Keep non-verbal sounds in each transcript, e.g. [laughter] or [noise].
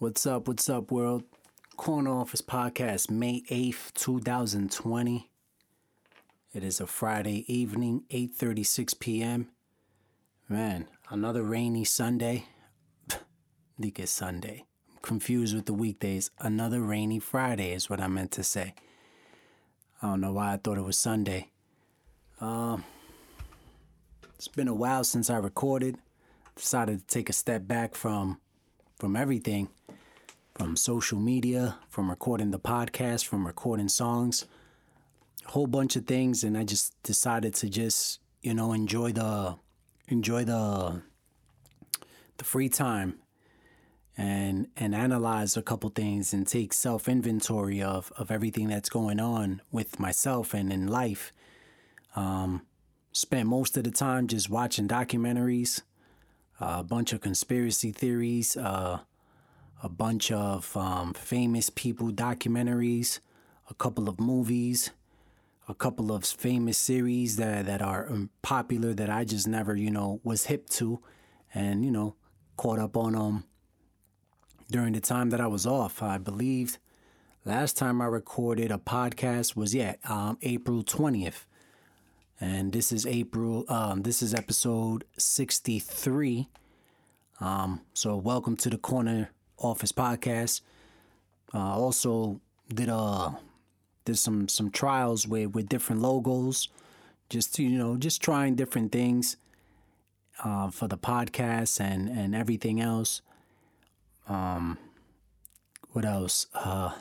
What's up? What's up, world? Corner Office Podcast, May 8th, 2020. It is a Friday evening, 8:36 p.m. Man, another rainy Sunday. [laughs] think it's Sunday. I'm confused with the weekdays. Another rainy Friday is what I meant to say. I don't know why I thought it was Sunday. Um, it's been a while since I recorded. Decided to take a step back from from everything from social media, from recording the podcast, from recording songs, a whole bunch of things, and I just decided to just you know enjoy the enjoy the the free time and and analyze a couple things and take self inventory of of everything that's going on with myself and in life. Um, spent most of the time just watching documentaries, a bunch of conspiracy theories. Uh, a bunch of um, famous people documentaries, a couple of movies, a couple of famous series that, that are um, popular that I just never, you know, was hip to and, you know, caught up on them um, during the time that I was off. I believe last time I recorded a podcast was, yeah, um, April 20th. And this is April, um, this is episode 63. Um, so welcome to the corner Office podcast. Uh, also did uh did some some trials with with different logos, just to, you know just trying different things uh, for the podcast and and everything else. Um, what else? Uh,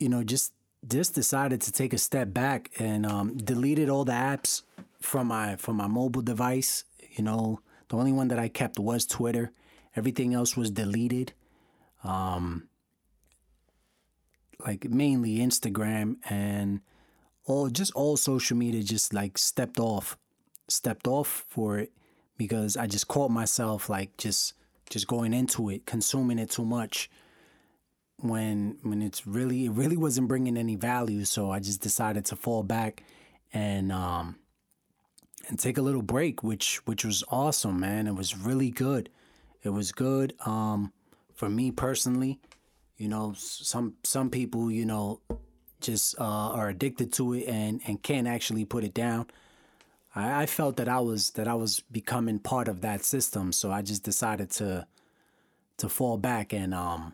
you know, just just decided to take a step back and um, deleted all the apps from my from my mobile device. You know, the only one that I kept was Twitter Everything else was deleted. Um, like mainly Instagram and all just all social media just like stepped off stepped off for it because I just caught myself like just just going into it consuming it too much when when it's really it really wasn't bringing any value so I just decided to fall back and um and take a little break which which was awesome man it was really good it was good. Um, for me personally, you know, some some people, you know, just uh, are addicted to it and and can't actually put it down. I, I felt that I was that I was becoming part of that system, so I just decided to to fall back and um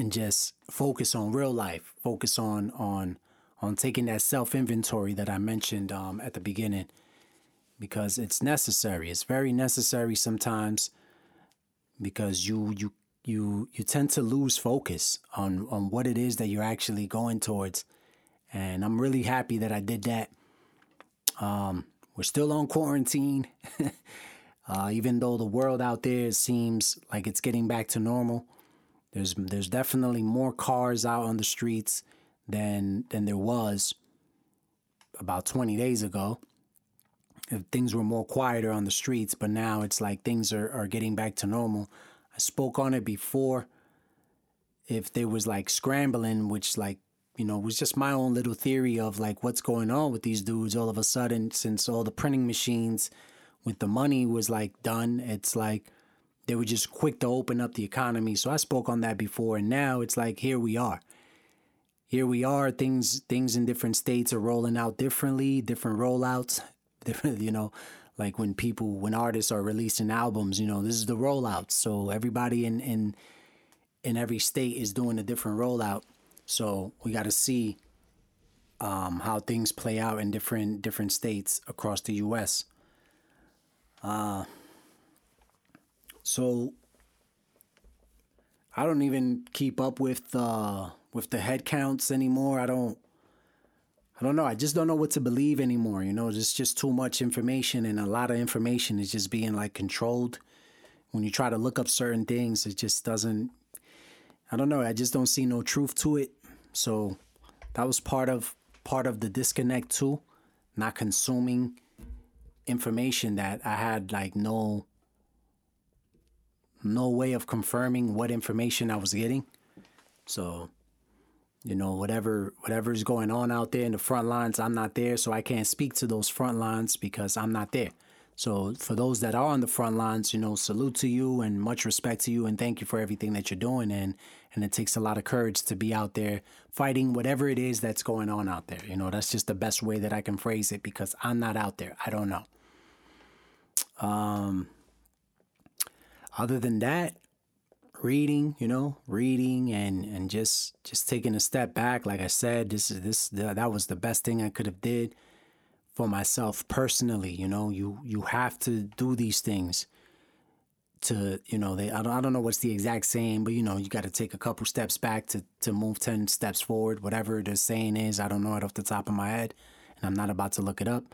and just focus on real life, focus on on on taking that self inventory that I mentioned um, at the beginning because it's necessary. It's very necessary sometimes because you you you you tend to lose focus on on what it is that you're actually going towards. And I'm really happy that I did that. Um, we're still on quarantine, [laughs] uh, even though the world out there seems like it's getting back to normal. There's there's definitely more cars out on the streets than than there was about 20 days ago things were more quieter on the streets, but now it's like things are, are getting back to normal. I spoke on it before. If there was like scrambling, which like, you know, was just my own little theory of like what's going on with these dudes all of a sudden since all the printing machines with the money was like done, it's like they were just quick to open up the economy. So I spoke on that before and now it's like here we are. Here we are, things things in different states are rolling out differently, different rollouts [laughs] different. you know, like when people, when artists are releasing albums, you know, this is the rollout. So everybody in in in every state is doing a different rollout. So we got to see um, how things play out in different different states across the U.S. Uh, so I don't even keep up with uh, with the head counts anymore. I don't I don't know. I just don't know what to believe anymore. You know, there's just too much information, and a lot of information is just being like controlled. When you try to look up certain things, it just doesn't. I don't know. I just don't see no truth to it. So that was part of part of the disconnect too, not consuming information that I had like no no way of confirming what information I was getting. So you know whatever whatever's going on out there in the front lines i'm not there so i can't speak to those front lines because i'm not there So for those that are on the front lines, you know, salute to you and much respect to you and thank you for everything that you're doing and and it takes a lot of courage to be out there fighting whatever it is that's going on out there. You know, that's just the best way that I can phrase it because I'm not out there. I don't know. Um other than that, reading, you know, reading and and just just taking a step back. Like I said, this is this that was the best thing I could have did for myself personally. You know, you you have to do these things to you know they I don't, I don't know what's the exact saying but you know you got to take a couple steps back to to move 10 steps forward whatever the saying is I don't know it off the top of my head and I'm not about to look it up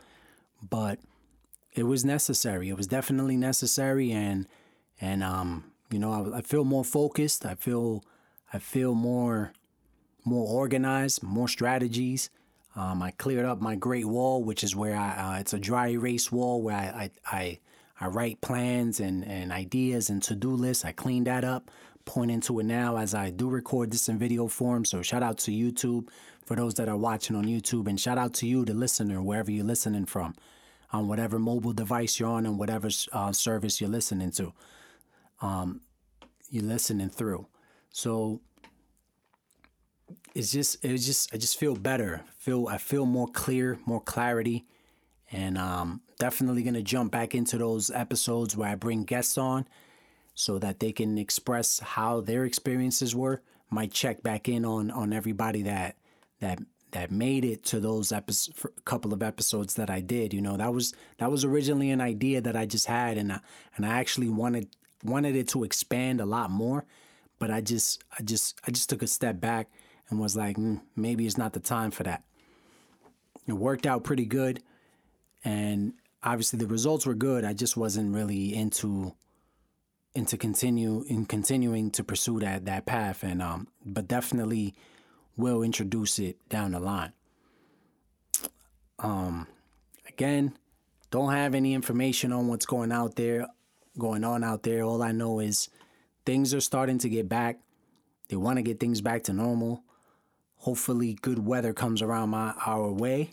but it was necessary it was definitely necessary and and um you know, I, I feel more focused. I feel I feel more more organized, more strategies. Um, I cleared up my Great Wall, which is where I uh, it's a dry erase wall where I I, I, I write plans and, and ideas and to do lists. I cleaned that up, point into it now as I do record this in video form. So shout out to YouTube for those that are watching on YouTube, and shout out to you, the listener, wherever you're listening from, on whatever mobile device you're on and whatever uh, service you're listening to um, you're listening through. So it's just it's just I just feel better. Feel I feel more clear, more clarity, and um, definitely gonna jump back into those episodes where I bring guests on, so that they can express how their experiences were. Might check back in on on everybody that that that made it to those episodes, couple of episodes that I did. You know, that was that was originally an idea that I just had, and I, and I actually wanted wanted it to expand a lot more, but I just I just I just took a step back and was like, mm, maybe it's not the time for that. It worked out pretty good, and obviously the results were good. I just wasn't really into into continue in continuing to pursue that that path, and um, but definitely will introduce it down the line. Um, again, don't have any information on what's going out there going on out there. All I know is things are starting to get back. They want to get things back to normal. Hopefully, good weather comes around my our way.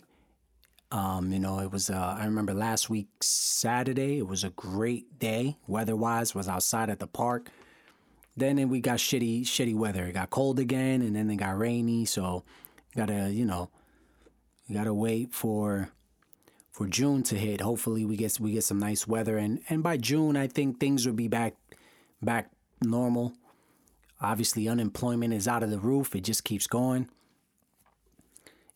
Um, you know, it was. Uh, I remember last week Saturday. It was a great day weather-wise. Was outside at the park. Then we got shitty, shitty weather. It got cold again, and then it got rainy. So, gotta, you know, you gotta wait for for June to hit. Hopefully we get we get some nice weather and and by June I think things will be back back normal. Obviously unemployment is out of the roof. It just keeps going.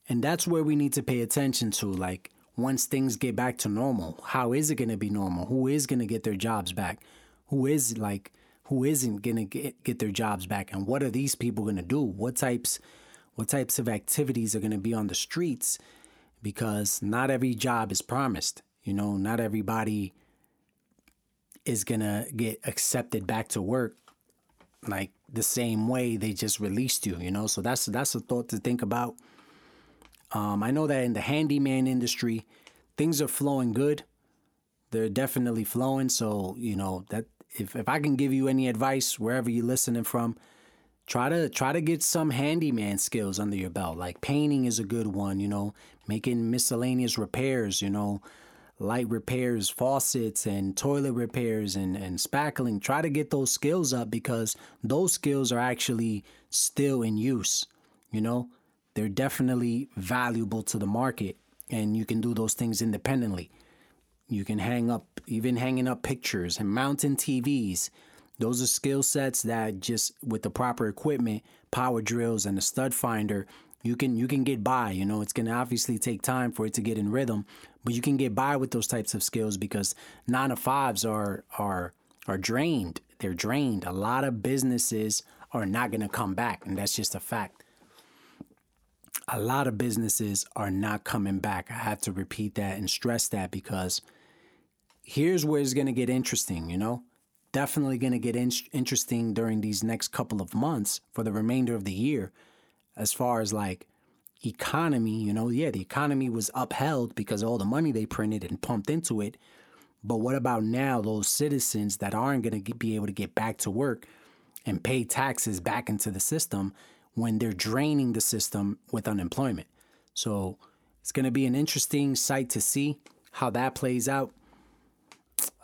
And that's where we need to pay attention to like once things get back to normal, how is it going to be normal? Who is going to get their jobs back? Who is like who isn't going to get get their jobs back and what are these people going to do? What types what types of activities are going to be on the streets? Because not every job is promised. You know, not everybody is going to get accepted back to work like the same way they just released you, you know? So that's that's a thought to think about. Um, I know that in the handyman industry, things are flowing good. They're definitely flowing. So, you know, that if, if I can give you any advice wherever you're listening from, try to try to get some handyman skills under your belt. Like painting is a good one, you know, making miscellaneous repairs, you know, light repairs, faucets and toilet repairs and, and spackling. Try to get those skills up because those skills are actually still in use, you know. They're definitely valuable to the market and you can do those things independently. You can hang up even hanging up pictures and mounting TVs those are skill sets that just with the proper equipment, power drills and a stud finder, you can you can get by. You know, it's gonna obviously take time for it to get in rhythm, but you can get by with those types of skills because nine to fives are are are drained. They're drained. A lot of businesses are not gonna come back, and that's just a fact. A lot of businesses are not coming back. I have to repeat that and stress that because here's where it's gonna get interesting, you know? definitely going to get in- interesting during these next couple of months for the remainder of the year as far as like economy you know yeah the economy was upheld because all the money they printed and pumped into it. But what about now those citizens that aren't going to be able to get back to work and pay taxes back into the system when they're draining the system with unemployment? So it's going to be an interesting sight to see how that plays out.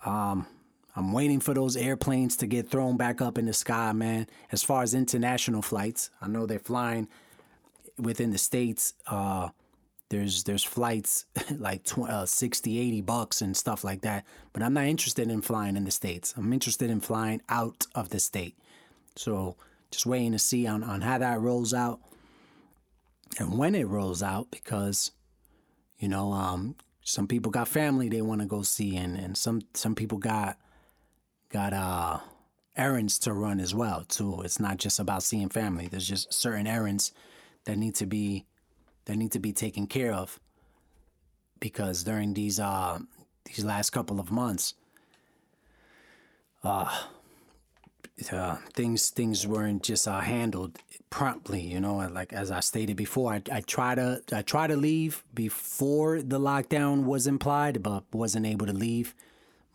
Um, I'm waiting for those airplanes to get thrown back up in the sky, man. As far as international flights, I know they're flying within the states. Uh, there's there's flights [laughs] like 20, uh, 60, 80 bucks and stuff like that. But I'm not interested in flying in the states. I'm interested in flying out of the state. So just waiting to see on, on how that rolls out and when it rolls out because you know um, some people got family they want to go see and, and some some people got got uh errands to run as well too it's not just about seeing family there's just certain errands that need to be that need to be taken care of. Because during these uh these last couple of months uh, uh things things weren't just uh handled promptly you know? Like as i stated before I, I try to i try to leave before the lockdown was implied but wasn't able to leave.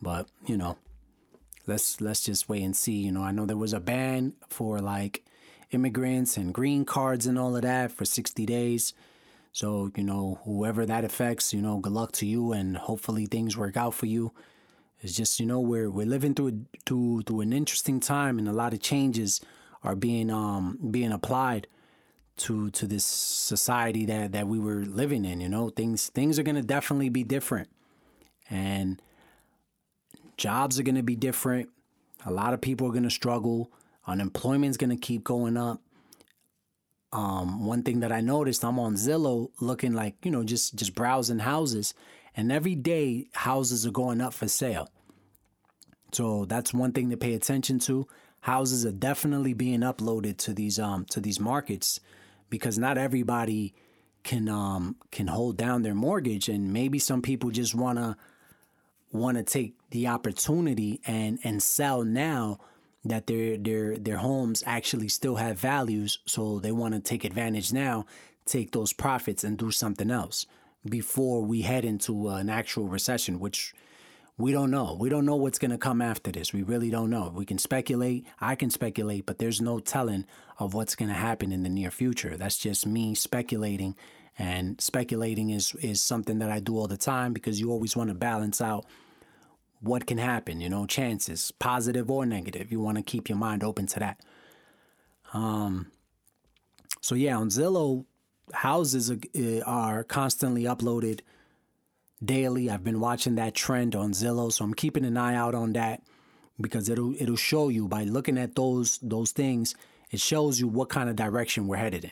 But you know let's let's just wait and see you know? I know there was a ban for like immigrants and green cards and all of that for 60 days so, you know, whoever that affects, you know, good luck to you and hopefully things work out for you. It's just, you know, we're we're living through through through an interesting time and a lot of changes are being um being applied to to this society that that we were living in, you know. Things things are going to definitely be different. And jobs are going to be different. A lot of people are going to struggle. Unemployment's going to keep going up um, one thing that I noticed, I'm on Zillow looking like, you know, just just browsing houses, and every day houses are going up for sale. So that's one thing to pay attention to. Houses are definitely being uploaded to these um to these markets because not everybody can um can hold down their mortgage and maybe some people just want to want to take the opportunity and and sell now that their their their homes actually still have values so they want to take advantage now take those profits and do something else before we head into uh, an actual recession which we don't know. We don't know what's going to come after this. We really don't know. We can speculate i can speculate but there's no telling of what's going to happen in the near future. That's just me speculating and speculating is is something that i do all the time because you always want to balance out what can happen, you know, chances, positive or negative. You want to keep your mind open to that. Um, so yeah, on Zillow, houses are, uh, are constantly uploaded daily. I've been watching that trend on Zillow, so I'm keeping an eye out on that because it'll it'll show you by looking at those those things. It shows you what kind of direction we're headed in.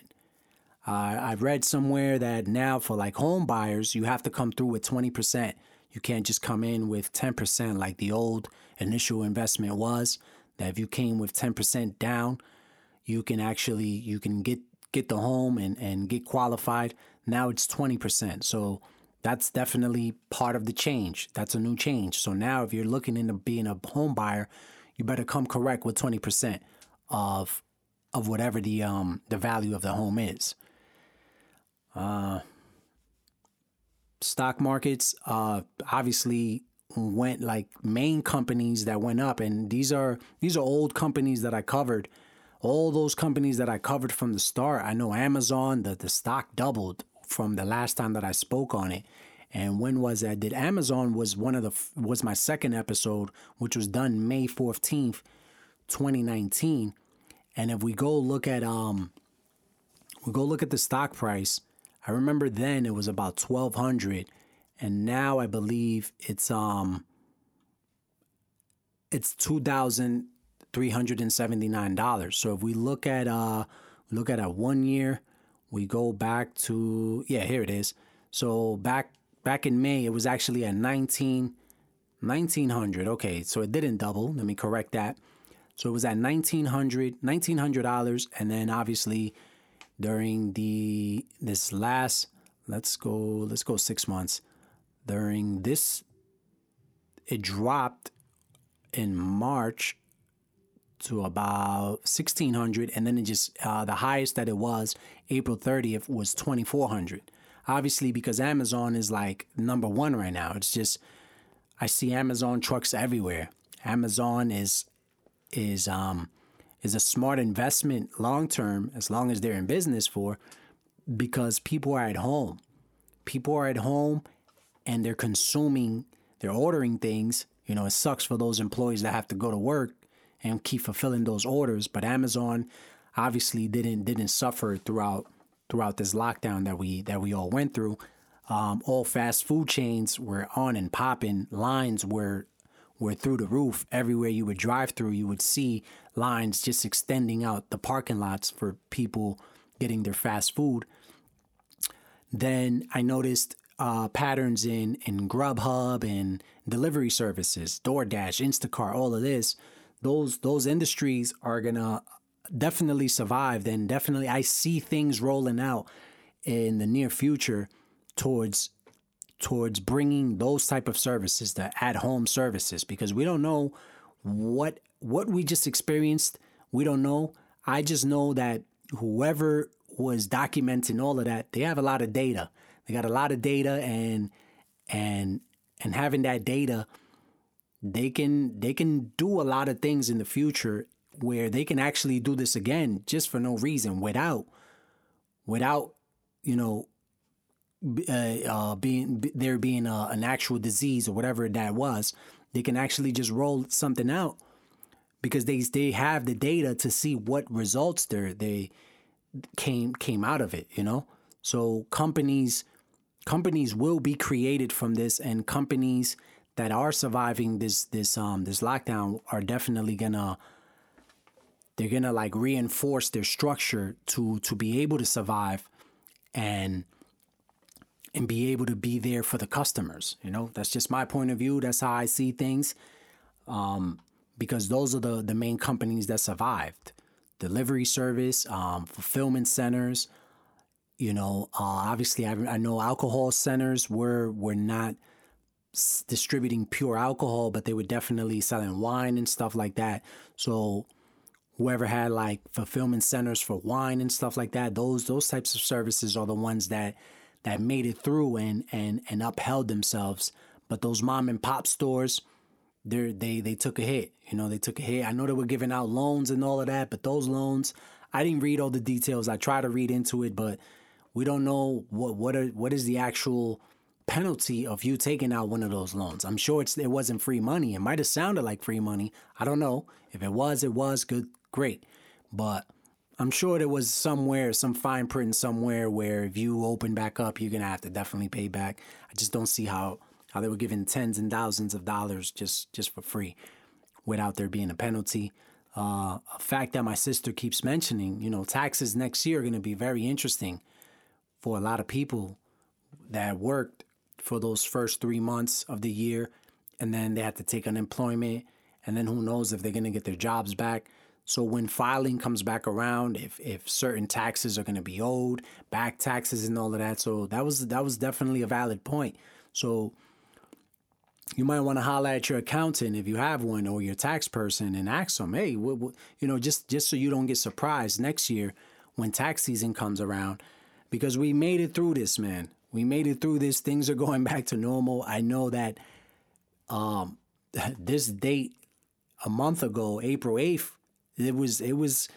Uh, I've read somewhere that now for like home buyers, you have to come through with twenty percent you can't just come in with 10% like the old initial investment was. That if you came with 10% down, you can actually you can get get the home and, and get qualified. Now it's 20%. So that's definitely part of the change. That's a new change. So now if you're looking into being a home buyer, you better come correct with 20% of of whatever the um the value of the home is. Uh stock markets uh, obviously went like main companies that went up. And these are these are old companies that I covered. All those companies that I covered from the start I know Amazon the the stock doubled from the last time that I spoke on it. And when was that? Did Amazon was one of the was my second episode which was done May 14th 2019 and if we go look at um we go look at the stock price I remember then it was about 1200 and now I believe it's um it's $2,379. So if we look at uh look at a 1 year, we go back to yeah, here it is. So back back in May it was actually at 19 1900. Okay, so it didn't double. Let me correct that. So it was at 1900 $1900 and then obviously during the this last let's go let's go six months. During this it dropped in march to about 1600 and then it just uh, the highest that it was april 30th was 2400 obviously because amazon is like number one right now. It's just i see amazon trucks everywhere. Amazon is is um is a smart investment long term, as long as they're in business for, because people are at home. People are at home and they're consuming, they're ordering things, You know, it sucks for those employees that have to go to work and keep fulfilling those orders. But Amazon obviously didn't didn't suffer throughout throughout this lockdown that we that we all went through. Um, all fast food chains were on and popping. Lines were were through the roof. Everywhere you would drive through, you would see lines just extending out the parking lots for people getting their fast food. Then I noticed uh, patterns in in Grubhub and delivery services, DoorDash, Instacart, all of this. Those those industries are gonna definitely survive. Then definitely, I see things rolling out in the near future towards towards bringing those type of services, the at home services, because we don't know what what we just experienced. We don't know. I just know that whoever was documenting all of that, they have a lot of data. They got a lot of data and and and having that data, they can they can do a lot of things in the future where they can actually do this again just for no reason without without you know uh, uh, being there being a, an actual disease or whatever that was they can actually just roll something out because they they have the data to see what results there they came came out of it you know? So companies companies will be created from this and companies that are surviving this this um this lockdown are definitely gonna they're gonna like reinforce their structure to to be able to survive and and be able to be there for the customers you know? That's just my point of view. That's how i see things. Um, because those are the the main companies that survived. Delivery service um, fulfillment centers you know uh, obviously I, I know alcohol centers were were not distributing pure alcohol but they were definitely selling wine and stuff like that. So whoever had like fulfillment centers for wine and stuff like that those those types of services are the ones that that made it through and and and upheld themselves but those mom and pop stores they they they took a hit you know they took a hit i know they were giving out loans and all of that but those loans i didn't read all the details i try to read into it but we don't know what what are what is the actual penalty of you taking out one of those loans. I'm sure it's it wasn't free money. It might have sounded like free money. I don't know. If it was, it was good great. But I'm sure there was somewhere, some fine print somewhere where if you open back up, you're gonna have to definitely pay back. I just don't see how how they were giving tens and thousands of dollars just just for free, without there being a penalty. Uh, a fact that my sister keeps mentioning, you know, taxes next year are gonna be very interesting for a lot of people that worked for those first three months of the year, and then they had to take unemployment, and then who knows if they're gonna get their jobs back. So when filing comes back around, if if certain taxes are going to be owed, back taxes and all of that, so that was that was definitely a valid point. So you might want to holler at your accountant if you have one or your tax person and ask them, hey, what, what, you know, just just so you don't get surprised next year when tax season comes around, because we made it through this, man. We made it through this. Things are going [laughs] back to normal. I know that um, [laughs] this date a month ago, April eighth, it was it was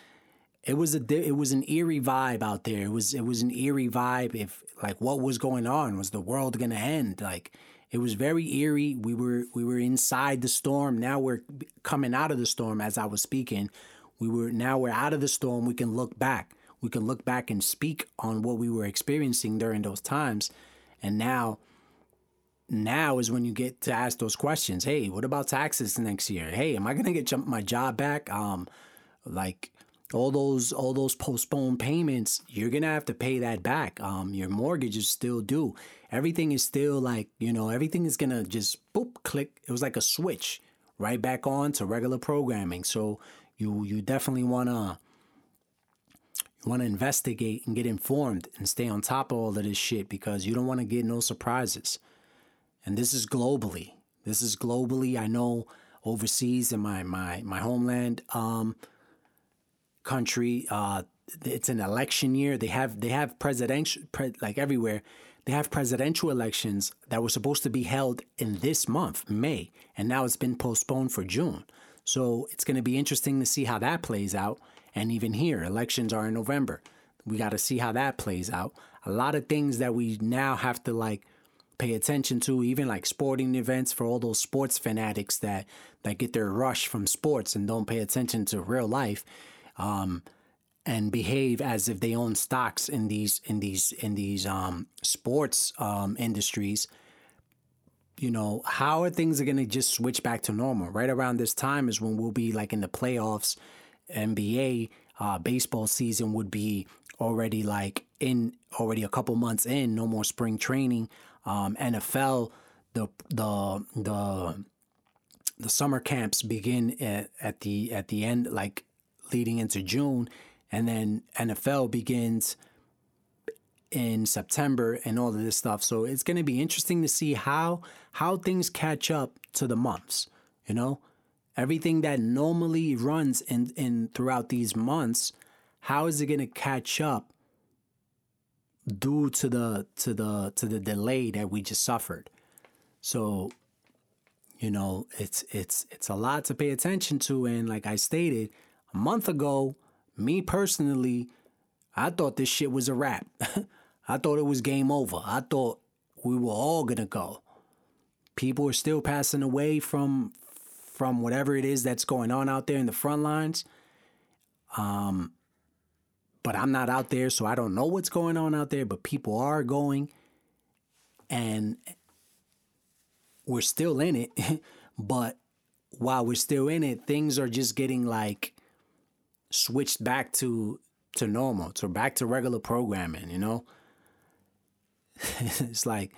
it was a it was an eerie vibe out there. It was it was an eerie vibe. If like what was going on was the world gonna end? Like it was very eerie. We were we were inside the storm. Now we're coming out of the storm. As I was speaking, we were now we're out of the storm. We can look back. We can look back and speak on what we were experiencing during those times. And now now is when you get to ask those questions. Hey, what about taxes next year? Hey, am I gonna get my job back? Um, like all those all those postponed payments you're gonna have to pay that back. Um your mortgage is still due. Everything is still like you know everything is gonna just boop click. It was like a switch right back on to regular programming. So you you definitely wanna you want to investigate and get informed and stay on top of all of this shit because you don't want to get no surprises. And this is globally. This is globally. I know overseas in my my my homeland um country. Uh, it's an election year. They have they have presidential pre, like everywhere. They have presidential elections that were supposed to be held in this month, May, and now it's been postponed for June. So it's going to be interesting to see how that plays out. And even here, elections are in November. We got to see how that plays out. A lot of things that we now have to like pay attention to, even like sporting events for all those sports fanatics that that get their rush from sports and don't pay attention to real life, um, and behave as if they own stocks in these in these in these um, sports um, industries. You know, how are things are gonna just switch back to normal? Right around this time is when we'll be like in the playoffs, NBA uh, baseball season would be already like in already a couple months in, no more spring training. Um, NFL, the the the the summer camps begin at, at the at the end, like leading into June, and then NFL begins in September and all of this stuff. So it's going to be interesting to see how how things catch up to the months. You know, everything that normally runs in in throughout these months, how is it going to catch up due to the to the to the delay that we just suffered. So, you know, it's it's it's a lot to pay attention to and like I stated a month ago, me personally, I thought this shit was a wrap. [laughs] I thought it was game over. I thought we were all to go. People are still passing away from from whatever it is that's going on out there in the front lines. Um but I'm not out there, so I don't know what's going on out there, but people are going and we're still in it. [laughs] but while we're still in it, things are just getting like switched back to to normal, to back to regular programming, you know? [laughs] it's like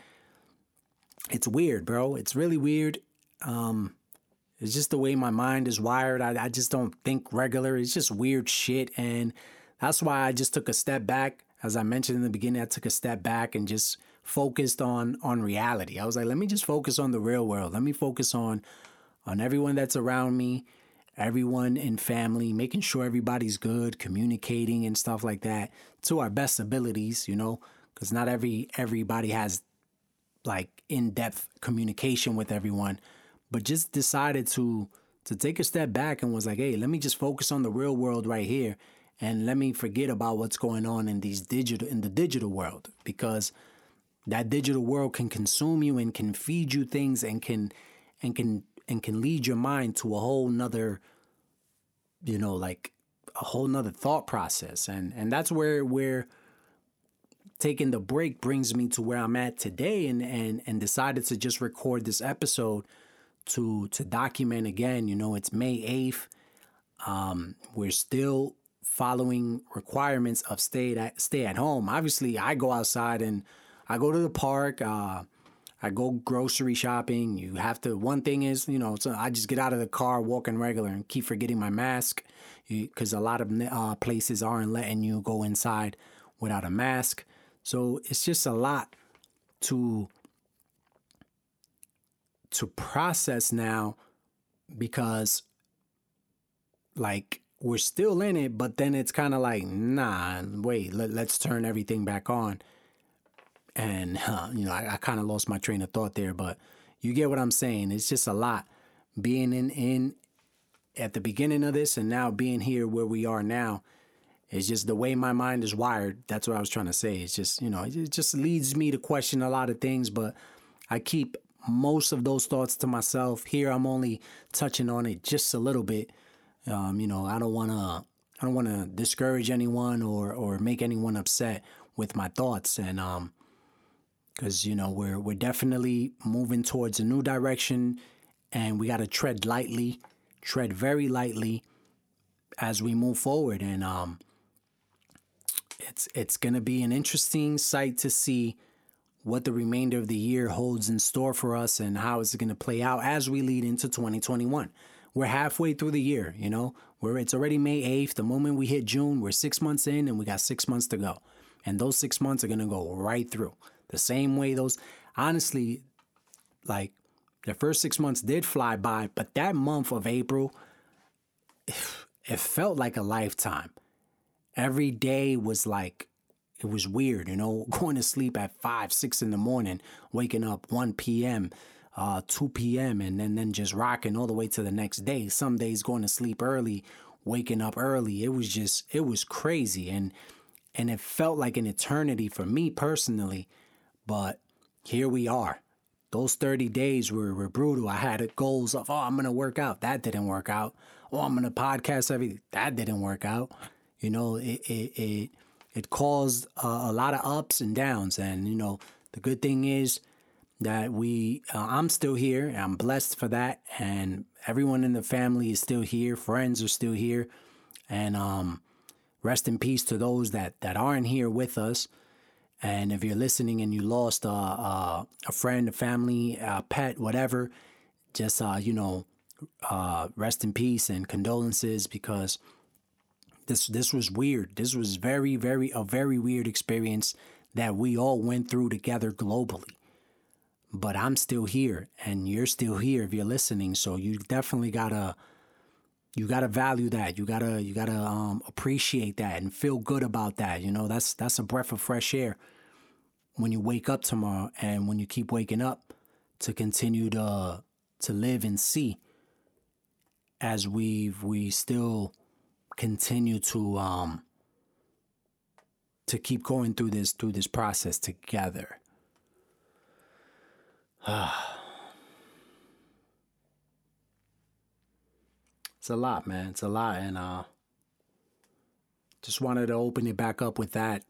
it's weird, bro. It's really weird. Um it's just the way my mind is wired. I, I just don't think regular. It's just weird shit and that's why I just took a step back. As I mentioned in the beginning, I took a step back and just focused on on reality. I was like, let me just focus on the real world. Let me focus on on everyone that's around me, everyone in family, making sure everybody's good, communicating and stuff like that to our best abilities, you know, cuz not every everybody has like in-depth communication with everyone, but just decided to to take a step back and was like, "Hey, let me just focus on the real world right here and let me forget about what's going on in these digital in the digital world because that digital world can consume you and can feed you things and can and can and can lead your mind to a whole nother you know like a whole nother thought process and and that's where where taking the break brings me to where I'm at today and and and decided to just record this episode to to document again you know it's May 8th um we're still following requirements of stay at stay at home. Obviously, I go outside and I go to the park. Uh, I go grocery shopping. You have to. One thing is, you know, so I just get out of the car, walking regular, and keep forgetting my mask because a lot of uh, places aren't letting you go inside without a mask. So it's just a lot to to process now because like we're still in it, but then it's kind of like, nah, wait, let, us turn everything back on. And, uh, [laughs] you know, I, I kind of lost my train of thought there, but you get what I'm saying. It's just a lot being in, in at the beginning of this and now being here where we are now. It's just the way my mind is wired. That's what I was trying to say. It's just, you know, it just leads me to question a lot of things, but I keep most of those thoughts to myself. Here, I'm only touching on it just a little bit um, you know, I don't want to I don't want to discourage anyone or or make anyone upset with my thoughts and um cuz you know, we're we're definitely moving towards a new direction and we got to tread lightly, tread very lightly as we move forward and um it's it's to be an interesting sight to see what the remainder of the year holds in store for us and how it's to play out as we lead into 2021 we're halfway through the year, you know, where it's already May 8th. The moment we hit June, we're six months in and we got six months to go. And those six months are to go right through. The same way those, honestly, like the first six months did fly by, but that month of April, it felt like a lifetime. Every day was like, it was weird, you know, [laughs] going to sleep at five, six in the morning, waking up 1 p.m., uh, 2 p.m. and then, then just rocking all the way to the next day. Some days going to sleep early, waking up early. It was just, it was crazy. And, and it felt like an eternity for me personally. But here we are. Those 30 days were, were brutal. I had goals of, oh, I'm going to work out. That didn't work out. Oh, I'm going to podcast everything. That didn't work out. You know, it, it, it, it caused a, a lot of ups and downs. And, you know, the good thing is that we, uh, I'm still here. I'm blessed for that. And everyone in the family is still here. Friends are still here. And, um, rest in peace to those that, that aren't here with us. And if you're listening and you lost a, a, a friend, a family, a pet, whatever, just, uh, you know, uh, rest in peace and condolences because this this was weird. This was very, very a very weird experience that we all went through together globally. But I'm still here and you're still here if you're listening. So you definitely gotta you gotta value that. You gotta you gotta um, appreciate that and feel good about that. You know, that's that's a breath of fresh air when you wake up tomorrow and when you keep waking up to continue to to live and see as we we still continue to um to keep going through this through this process together. [sighs] it's a lot, man. It's a lot and uh just wanted to open it back up with that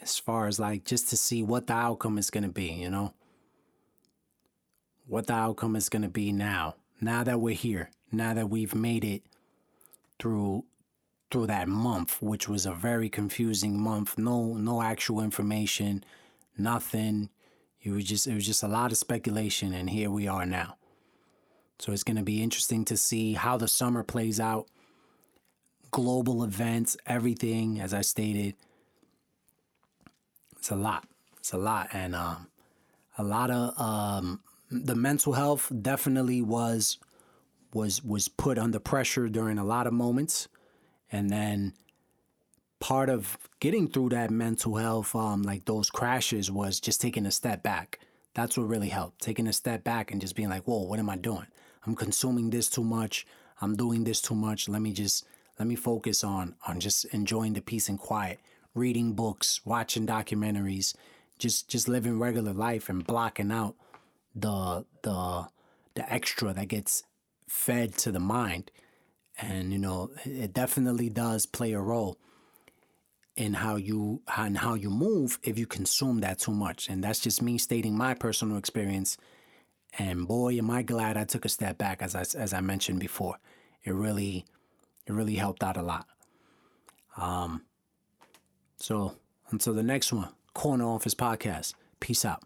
as far as like just to see what the outcome is to be, you know? What the outcome is to be now. Now that we're here, now that we've made it through through that month, which was a very confusing month. No no actual information, nothing. It was just it was just a lot of speculation and here we are now. So it's going to be interesting to see how the summer plays out. Global events, everything as I stated it's a lot. It's a lot, and um, a lot of um, the mental health definitely was was was put under pressure during a lot of moments, and then part of getting through that mental health, um, like those crashes, was just taking a step back. That's what really helped. Taking a step back and just being like, "Whoa, what am I doing? I'm consuming this too much. I'm doing this too much. Let me just let me focus on on just enjoying the peace and quiet." reading books, watching documentaries, just just living regular life and blocking out the the the extra that gets fed to the mind. And you know, it definitely does play a role in how you and how you move if you consume that too much. And that's just me stating my personal experience. And boy, am I glad I took a step back as I as I mentioned before. It really it really helped out a lot. Um so until the next one, Corner Office Podcast. Peace out.